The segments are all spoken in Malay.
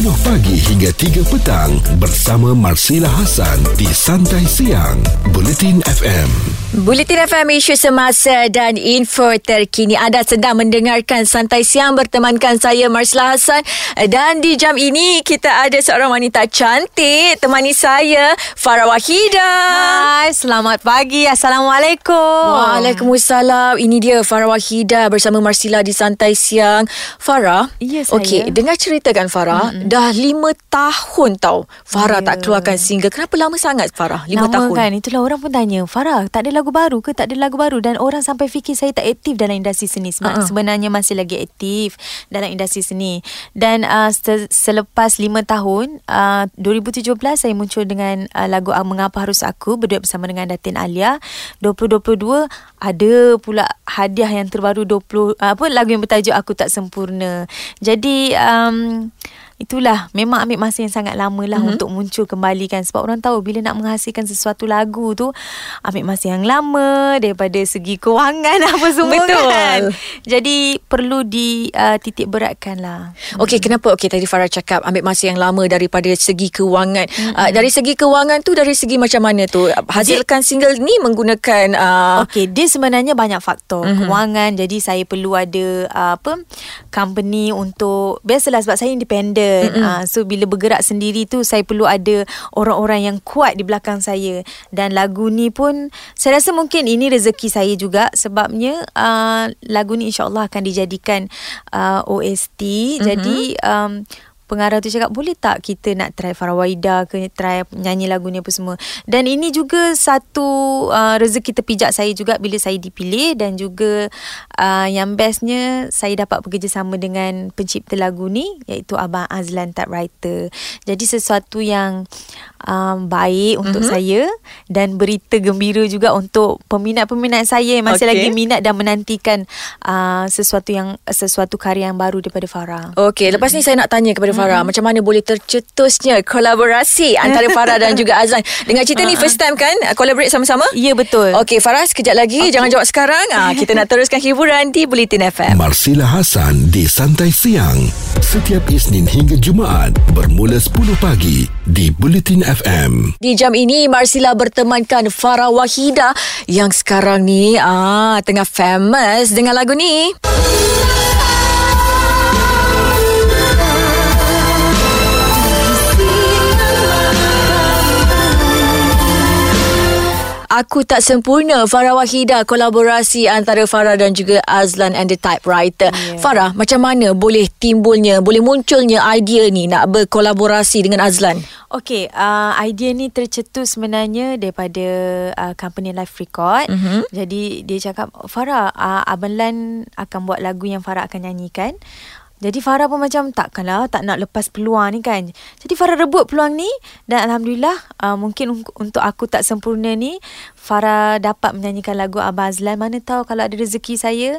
10 pagi hingga 3 petang bersama Marsila Hasan di Santai Siang Bulletin FM. Buletin FM isu semasa dan info terkini Anda sedang mendengarkan Santai Siang bertemankan saya Marsila Hasan dan di jam ini kita ada seorang wanita cantik temani saya Farah Wahida. Hai, selamat pagi. Assalamualaikum. Waalaikumsalam. Ini dia Farah Wahida bersama Marsila di Santai Siang. Farah. Ya, saya. Okey, dengar ceritakan Farah, mm-hmm. Dah lima tahun tau Farah Ya. tak keluarkan single. Kenapa lama sangat Farah? Lima Lama tahun. kan Itulah orang pun tanya Farah tak ada lagu baru ke Tak ada lagu baru Dan orang sampai fikir Saya tak aktif dalam industri seni Uh-uh. Sebenarnya masih lagi aktif Dalam industri seni Dan uh, se- selepas 5 tahun uh, 2017 saya muncul dengan uh, Lagu Ah, Mengapa Harus Aku Berduet bersama dengan Datin Alia 2022 Ada pula hadiah yang terbaru 20 uh, Apa lagu yang bertajuk Aku Tak Sempurna Jadi um, Itulah memang ambil masa yang sangat lama lah mm-hmm. untuk muncul kembali kan sebab orang tahu bila nak menghasilkan sesuatu lagu tu ambil masa yang lama daripada segi kewangan apa semua Betul. kan. Jadi perlu di uh, titik beratkan lah. Okey, kenapa okey tadi Farah cakap ambil masa yang lama daripada segi kewangan. Mm-hmm. Uh, dari segi kewangan tu dari segi macam mana tu? Hasilkan single ni menggunakan uh, Okey, dia sebenarnya banyak faktor mm-hmm. kewangan. Jadi saya perlu ada uh, apa company untuk biasalah sebab saya independent. Mm-hmm. Uh, so bila bergerak sendiri tu saya perlu ada orang-orang yang kuat di belakang saya dan lagu ni pun saya rasa mungkin ini rezeki saya juga sebabnya uh, lagu ni insya-Allah akan dijadikan uh, OST. Mm-hmm. Jadi um, pengarah tu cakap boleh tak kita nak try Farah Waida ke try nyanyi lagu ni apa semua dan ini juga satu uh, rezeki terpijak saya juga bila saya dipilih dan juga uh, yang bestnya saya dapat bekerjasama dengan pencipta lagu ni iaitu Abang Azlan typewriter jadi sesuatu yang um, baik untuk mm-hmm. saya dan berita gembira juga untuk peminat-peminat saya yang masih Okey. lagi minat dan menantikan uh, sesuatu yang sesuatu karya yang baru daripada Farah Okey, lepas ni saya nak tanya kepada Farah, macam mana boleh tercetusnya kolaborasi antara Farah dan juga Azlan. Dengan cerita ni first time kan uh, collaborate sama-sama? Ya betul. Okey, Farah sekejap lagi okay. jangan jawab sekarang. Ah kita nak teruskan hiburan di Bulletin FM. Marsila Hasan di Santai Siang setiap Isnin hingga Jumaat bermula 10 pagi di Bulletin FM. Di jam ini Marsila bertemankan Farah Wahida yang sekarang ni ah tengah famous dengan lagu ni. Aku tak sempurna Farah Wahida kolaborasi antara Farah dan juga Azlan and the Typewriter. Yeah. Farah, macam mana boleh timbulnya, boleh munculnya idea ni nak berkolaborasi dengan Azlan? Okey, uh, idea ni tercetus sebenarnya daripada uh, company Live Record. Mhm. Jadi dia cakap, Farah, uh, Abang Lan akan buat lagu yang Farah akan nyanyikan. Jadi Farah pun macam takkanlah tak nak lepas peluang ni kan. Jadi Farah rebut peluang ni dan alhamdulillah uh, mungkin un- untuk aku tak sempurna ni Farah dapat menyanyikan lagu Abang Azlan. Mana tahu kalau ada rezeki saya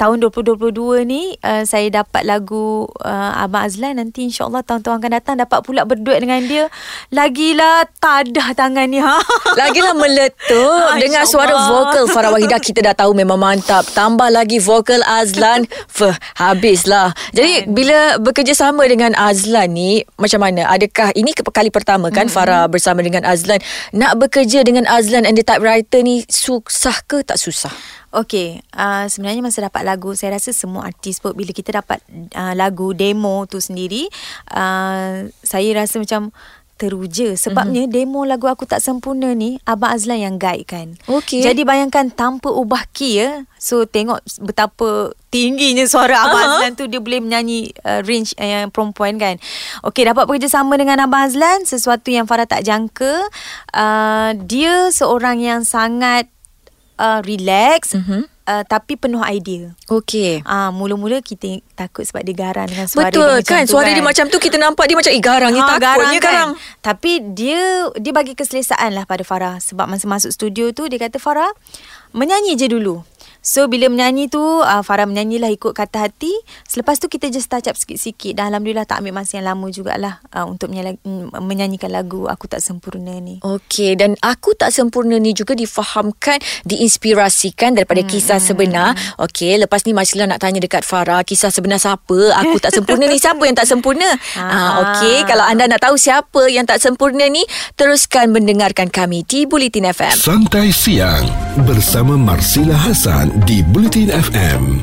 tahun 2022 ni uh, saya dapat lagu uh, Abang Azlan nanti insyaAllah tahun-tahun akan datang dapat pula berduet dengan dia. Lagilah tadah tangan ni ha. Lagilah meletup Ah, Dengan suara vokal Farah Wahida Kita dah tahu memang mantap Tambah lagi vokal Azlan Fuh, habislah Jadi Kan. bila bekerjasama dengan Azlan ni Macam mana? Adakah ini kali pertama kan mm-hmm. Farah bersama dengan Azlan Nak bekerja dengan Azlan and the typewriter ni Susah ke tak susah? Okey, uh, sebenarnya masa dapat lagu, saya rasa semua artis pun bila kita dapat uh, lagu demo tu sendiri, uh, saya rasa macam teruja sebabnya mm-hmm. demo lagu aku tak sempurna ni Abang Azlan yang guide kan. Okey. Jadi bayangkan tanpa ubah key ya. So tengok betapa tingginya suara Abang Aha. Azlan tu dia boleh menyanyi uh, range uh, yang perempuan kan. Okey dapat bekerjasama dengan Abang Azlan sesuatu yang Farah tak jangka. Uh, dia seorang yang sangat uh, relax Mhm. uh, tapi penuh idea. Okey Ah, mula-mula kita takut sebab dia garang dengan suara Betul dia macam kan tu Suara dia macam tu Kita nampak dia macam Eh garang Ha, Takutnya garang, kan? Tapi dia dia bagi keselesaan lah pada Farah sebab masa masuk studio tu dia kata Farah menyanyi je dulu. So bila menyanyi tu uh, Farah menyanyilah ikut kata hati Selepas tu kita just touch up sikit-sikit Dan Alhamdulillah tak ambil masa yang lama jugalah uh, Untuk menyala- mm, menyanyikan lagu Aku Tak Sempurna ni Okey dan aku tak sempurna ni juga difahamkan diinspirasikan daripada hmm, kisah sebenar. Okey lepas ni Marsila nak tanya dekat Farah kisah sebenar siapa? Aku tak sempurna ni siapa yang tak sempurna? Ah okey kalau anda nak tahu siapa yang tak sempurna ni teruskan mendengarkan kami di Bulletin FM. Santai Siang bersama Marsila Hasan di Bulletin FM.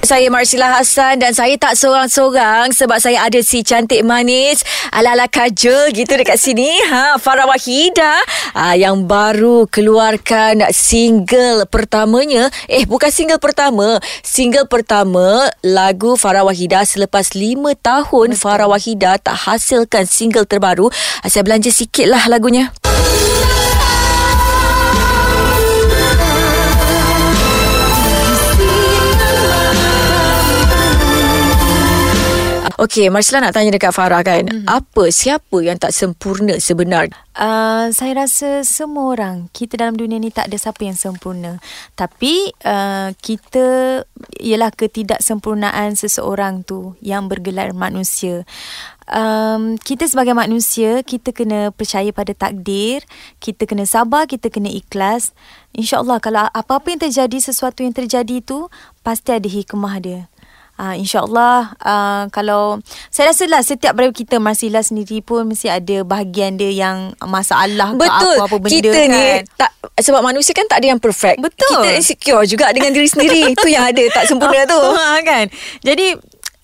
Saya Marsila Hassan dan saya tak seorang-seorang sebab saya ada si cantik manis ala-ala kajol gitu dekat sini. Ha, Farah Wahida ha, yang baru keluarkan single pertamanya. Eh, bukan single pertama. Single pertama lagu Farah Wahida selepas 5 tahun Betul. Farah Wahida tak hasilkan single terbaru. Ha, saya belanja sikit lah lagunya. Okey, Marsila nak tanya dekat Farah kan. Mm-hmm. Apa, siapa yang tak sempurna sebenarnya? Uh, saya rasa semua orang, kita dalam dunia ni tak ada siapa yang sempurna. Tapi uh, kita, ialah ketidaksempurnaan seseorang tu yang bergelar manusia. Um, kita sebagai manusia, kita kena percaya pada takdir. Kita kena sabar, kita kena ikhlas. InsyaAllah kalau apa-apa yang terjadi, sesuatu yang terjadi tu, pasti ada hikmah dia. Uh, InsyaAllah uh, Kalau Saya rasa lah Setiap daripada kita Marsilah sendiri pun Mesti ada bahagian dia Yang masalah Betul ke apa-apa benda Kita kan ni tak, Sebab manusia kan tak ada yang perfect Betul. Kita insecure juga Dengan diri sendiri Itu yang ada Tak sempurna tu ha, kan Jadi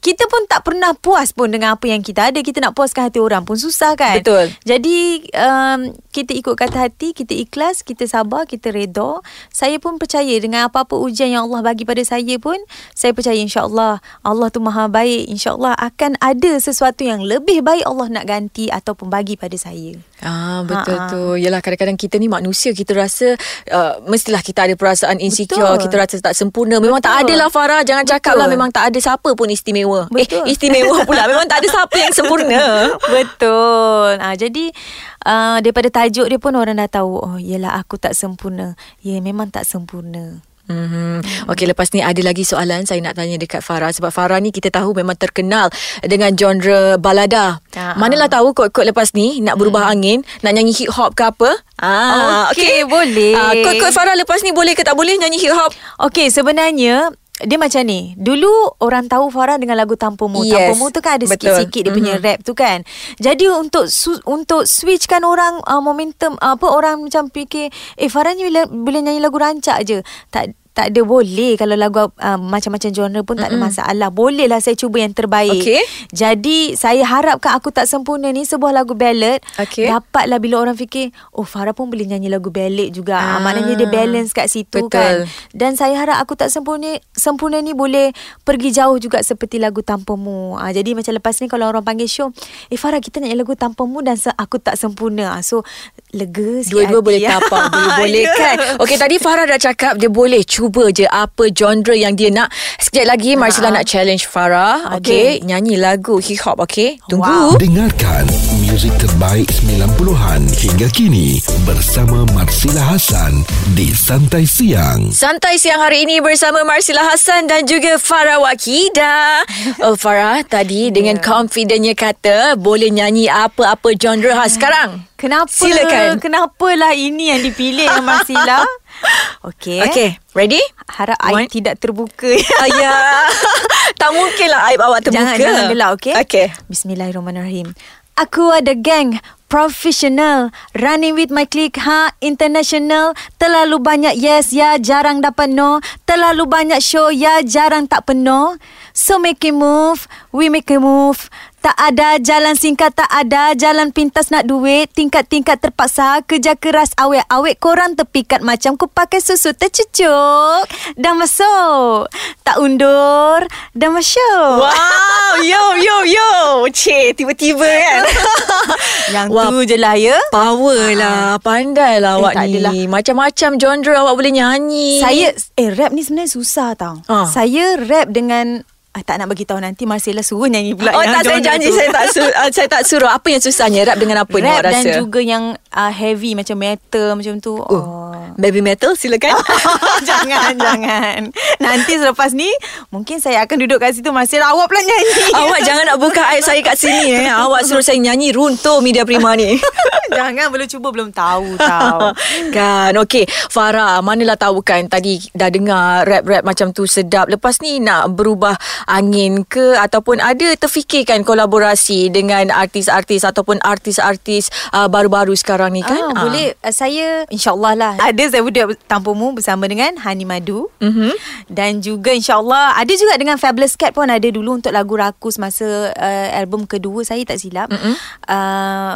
kita pun tak pernah puas pun dengan apa yang kita ada. Kita nak puaskan hati orang pun susah kan? Betul. Jadi um, kita ikut kata hati, kita ikhlas, kita sabar, kita redha. Saya pun percaya dengan apa-apa ujian yang Allah bagi pada saya pun, saya percaya insya-Allah Allah tu Maha baik. Insya-Allah akan ada sesuatu yang lebih baik Allah nak ganti ataupun bagi pada saya. Ah betul Ha-ha. tu. Yalah kadang-kadang kita ni manusia kita rasa uh, mestilah kita ada perasaan insecure, Betul. kita rasa tak sempurna. Memang Betul. tak ada lah Farah. Jangan Betul. cakap lah memang tak ada siapa pun istimewa. Betul. Eh istimewa pula. memang tak ada siapa yang sempurna. Betul. Ah jadi uh, daripada tajuk dia pun orang dah tahu oh yalah aku tak sempurna. Ya memang tak sempurna. Mm-hmm. Okey lepas ni ada lagi soalan saya nak tanya dekat Farah sebab Farah ni kita tahu memang terkenal dengan genre balada. Ah. Manalah tahu kod-kod lepas ni nak berubah angin, nak nyanyi hip hop ke apa? Ah, Okey, boleh. Ah, kod-kod Farah lepas ni boleh ke tak boleh nyanyi hip hop? Okey, sebenarnya dia macam ni. Dulu orang tahu Farah dengan lagu Tanpamu. Yes, Tanpamu tu kan ada betul. sikit-sikit dia punya Mhm. rap tu kan. Jadi untuk su- untuk switchkan orang uh, momentum uh, apa orang macam fikir eh Farah ni boleh, boleh nyanyi lagu rancak je. Tak tak ada boleh kalau lagu uh, macam-macam genre pun tak ada masalah. Bolehlah saya cuba yang terbaik. Okey. Jadi saya harapkan aku tak sempurna ni sebuah lagu ballad Okey. dapatlah bila orang fikir oh Farah pun boleh nyanyi lagu ballad juga. Ah, Ah, maknanya dia balance kat situ betul. kan. Dan saya harap aku tak sempurna sempurna ni boleh pergi jauh juga seperti lagu Tanpamu. Ah jadi macam lepas ni kalau orang panggil show, eh Farah kita nyanyi lagu Tanpamu dan se- aku tak sempurna. Ah, so lega sikit. Dua-dua boleh tapak Boleh boleh Ya. kan Okey tadi Farah dah cakap Dia boleh cuba je Apa genre yang dia nak Sekejap lagi Marsila nak challenge Farah Okey Okey. Nyanyi lagu hip hop Okey Tunggu Wow. Dengarkan muzik terbaik 90-an hingga kini bersama Marsila Hasan di Santai Siang. Santai siang hari ini bersama Marsila Hassan dan juga Farah Wakida. Oh Farah tadi dengan confidentnya kata boleh nyanyi apa-apa genre ha sekarang. Kenapa? Silakan. Kenapalah ini yang dipilih Marsila? Okey. Okay, ready? Harap One. aib tidak terbuka. Ayah. tak mungkinlah aib awak terbuka. Jangan jangan gelak okey. Okey. Bismillahirrahmanirrahim. Aku ada geng professional running with my clique ha international terlalu banyak yes ya jarang dapat no terlalu banyak show ya jarang tak penuh so make a move we make a move tak ada jalan singkat tak ada jalan pintas nak duit tingkat-tingkat terpaksa kerja keras awet-awet korang terpikat macam ku pakai susu tercucuk dah masuk tak undur dah masuk Wow, yo yo yo. Cik, tiba-tiba kan. Yang Wah, tu je lah ya. Power lah Pandai lah Eh, awak ni adalah. Macam-macam genre awak boleh nyanyi Saya eh rap ni sebenarnya susah tau. Ah. Saya rap dengan ah, tak nak bagi tahu nanti Marcella suruh nyanyi pula Oh yang tak saya janji saya tak suruh, uh, saya tak suruh Apa yang susahnya Rap dengan apa ni rap awak dan rasa juga yang uh, heavy macam metal macam tu. Oh. Baby Metal silakan. jangan, jangan. Nanti selepas ni, mungkin saya akan duduk kat situ masih awak pula nyanyi. Awak jangan nak buka aib saya kat sini eh. Awak suruh saya nyanyi runtuh media prima ni. jangan, belum cuba belum tahu tahu. kan, okey. Farah, manalah tahu kan tadi dah dengar rap-rap macam tu sedap. Lepas ni nak berubah angin ke ataupun ada terfikirkan kolaborasi dengan artis-artis ataupun artis-artis uh, baru-baru sekarang ni kan? Ah, boleh uh, saya insyaallah lah ada saya duduk tanpamu bersama dengan Hani Madu Mhm. dan juga insyaallah ada juga dengan Fabulous Cat pun ada dulu untuk lagu rakus masa uh, album kedua saya tak silap Mhm. uh,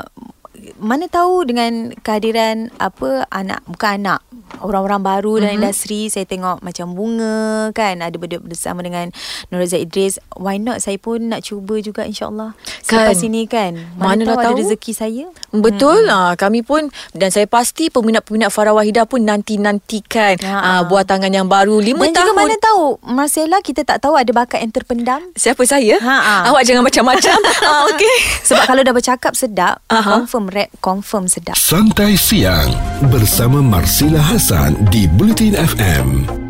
mana tahu dengan kehadiran apa anak bukan anak orang-orang baru mm-hmm. dalam industri saya tengok macam bunga kan ada bersama dengan Nuraza Idris why not saya pun nak cuba juga insyaallah Kan. selepas ini kan mana, Mana tahu, lah ada tahu. rezeki saya Betul hmm. kami pun dan saya pasti peminat-peminat Farah Wahida pun nanti-nantikan Ha. uh, buat tangan yang baru 5 Dan tahun. juga mana tahu Marcella kita tak tahu ada bakat yang terpendam Siapa saya? Ha, ha. Awak jangan macam-macam. ah, okey. Sebab kalau dah bercakap sedap Aha. Confirm rap Confirm sedap Santai Siang bersama Marsila Hasan di Bulletin FM.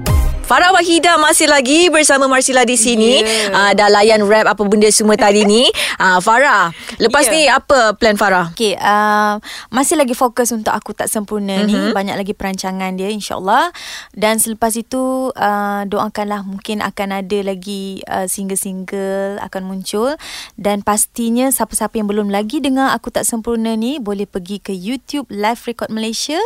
Farah Wahida masih lagi bersama Marsila di sini. Ya. Yeah. Uh, dah layan rap apa benda semua tadi ni. Uh, Farah, lepas Ya. ni apa plan Farah? Okay, uh, masih lagi fokus untuk aku tak sempurna mm-hmm. ni. Mhm. Banyak lagi perancangan dia insyaAllah. Dan selepas itu, uh, doakanlah mungkin akan ada lagi uh, single-single akan muncul. Dan pastinya siapa-siapa yang belum lagi dengar aku tak sempurna ni, boleh pergi ke YouTube Live Record Malaysia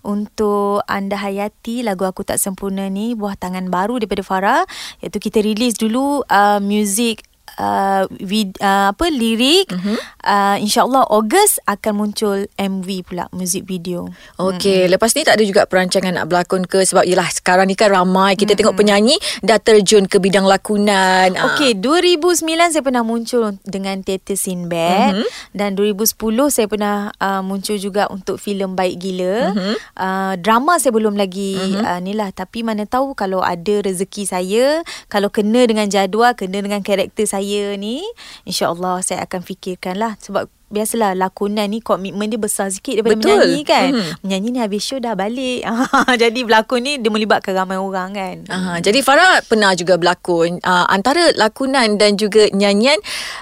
untuk anda hayati lagu aku tak sempurna ni. Buah tangan baru daripada Farah. Iaitu kita release dulu uh, music uh, vid, uh, apa lirik uh-huh. uh, insyaallah Ogos akan muncul MV pula music video Okey, mm-hmm. lepas ni tak ada juga perancangan nak berlakon ke sebab yelah sekarang ni kan ramai kita mm-hmm. tengok penyanyi dah terjun ke bidang lakonan. Ah. Okey, 2009 saya pernah muncul dengan Teater Sinbad Mhm. mm-hmm. dan 2010 saya pernah uh, muncul juga untuk filem Baik Gila. Mhm. Mm-hmm. Uh, drama saya belum lagi Mhm. mm-hmm. uh, ni lah tapi mana tahu kalau ada rezeki saya, kalau kena dengan jadual, kena dengan karakter saya ni, insya-Allah saya akan fikirkan lah sebab Biasalah lakonan ni komitmen dia besar sikit daripada Betul. menyanyi kan. Mhm. Menyanyi ni habis show dah balik. Jadi berlakon ni dia melibatkan ramai orang kan. Aha, jadi Farah pernah juga berlakon uh, antara lakonan dan juga nyanyian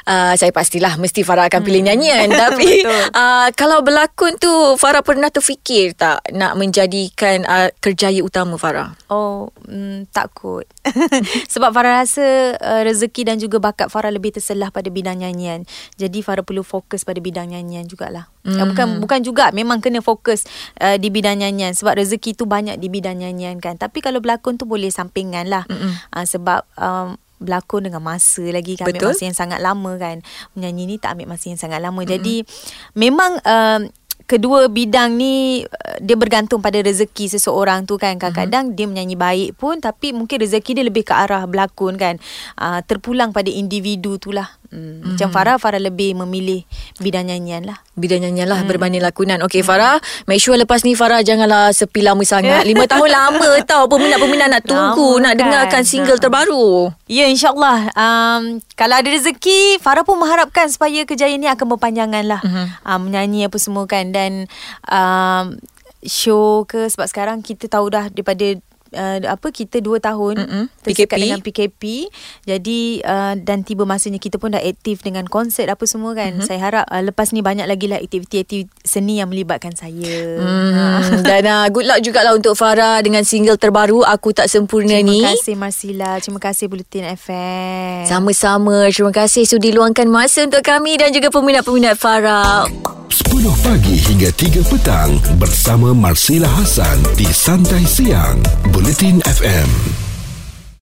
uh, saya pastilah mesti Farah akan pilih nyanyian tapi uh, kalau berlakon tu Farah pernah terfikir tak nak menjadikan uh, kerjaya utama Farah Oh, mm, takut. Sebab Farah rasa uh, rezeki dan juga bakat Farah lebih terselah pada bidang nyanyian. Jadi Farah perlu fokus pada bidang nyanyian jugalah. Mm. Uh, bukan bukan juga memang kena fokus uh, di bidang nyanyian sebab rezeki tu banyak di bidang nyanyian kan. Tapi kalau berlakon tu boleh sampingan lah. Uh, sebab um, berlakon dengan masa lagi kan Betul. ambil masa yang sangat lama kan. Menyanyi ni tak ambil masa yang sangat lama. Mm. Jadi memang um, kedua bidang ni uh, dia bergantung pada rezeki seseorang tu kan kadang-kadang dia menyanyi baik pun tapi mungkin rezeki dia lebih ke arah berlakon kan uh, terpulang pada individu tu lah hmm. macam Farah Farah lebih memilih bidang nyanyian lah bidang nyanyian lah hmm. berbanding lakonan Okey Farah make sure lepas ni Farah janganlah sepi lama sangat Lima tahun lama tau peminat-peminat nak tunggu Lama nak kan? dengarkan single Ha. terbaru Ya insyaAllah um, Kalau ada rezeki Farah pun mengharapkan Supaya kejayaan ni akan berpanjangan lah Mhm. uh, Menyanyi apa semua kan Dan um, Show ke Sebab sekarang kita tahu dah Daripada uh, apa kita 2 tahun Mm-mm. tersekat PKP. dengan PKP jadi uh, dan tiba masanya kita pun dah aktif dengan konsert apa semua kan Mhm. mm-hmm. saya harap uh, lepas ni banyak lagi lah aktiviti-aktiviti seni yang melibatkan saya Hmm, dan uh, good luck jugalah untuk Farah dengan single terbaru Aku Tak Sempurna terima ni. kasih Marsila terima kasih Bulletin FM Sama-sama. Terima kasih sudah luangkan masa untuk kami dan juga peminat-peminat Farah. 10 pagi hingga 3 petang bersama Marsila Hasan di Santai Siang Bulletin FM.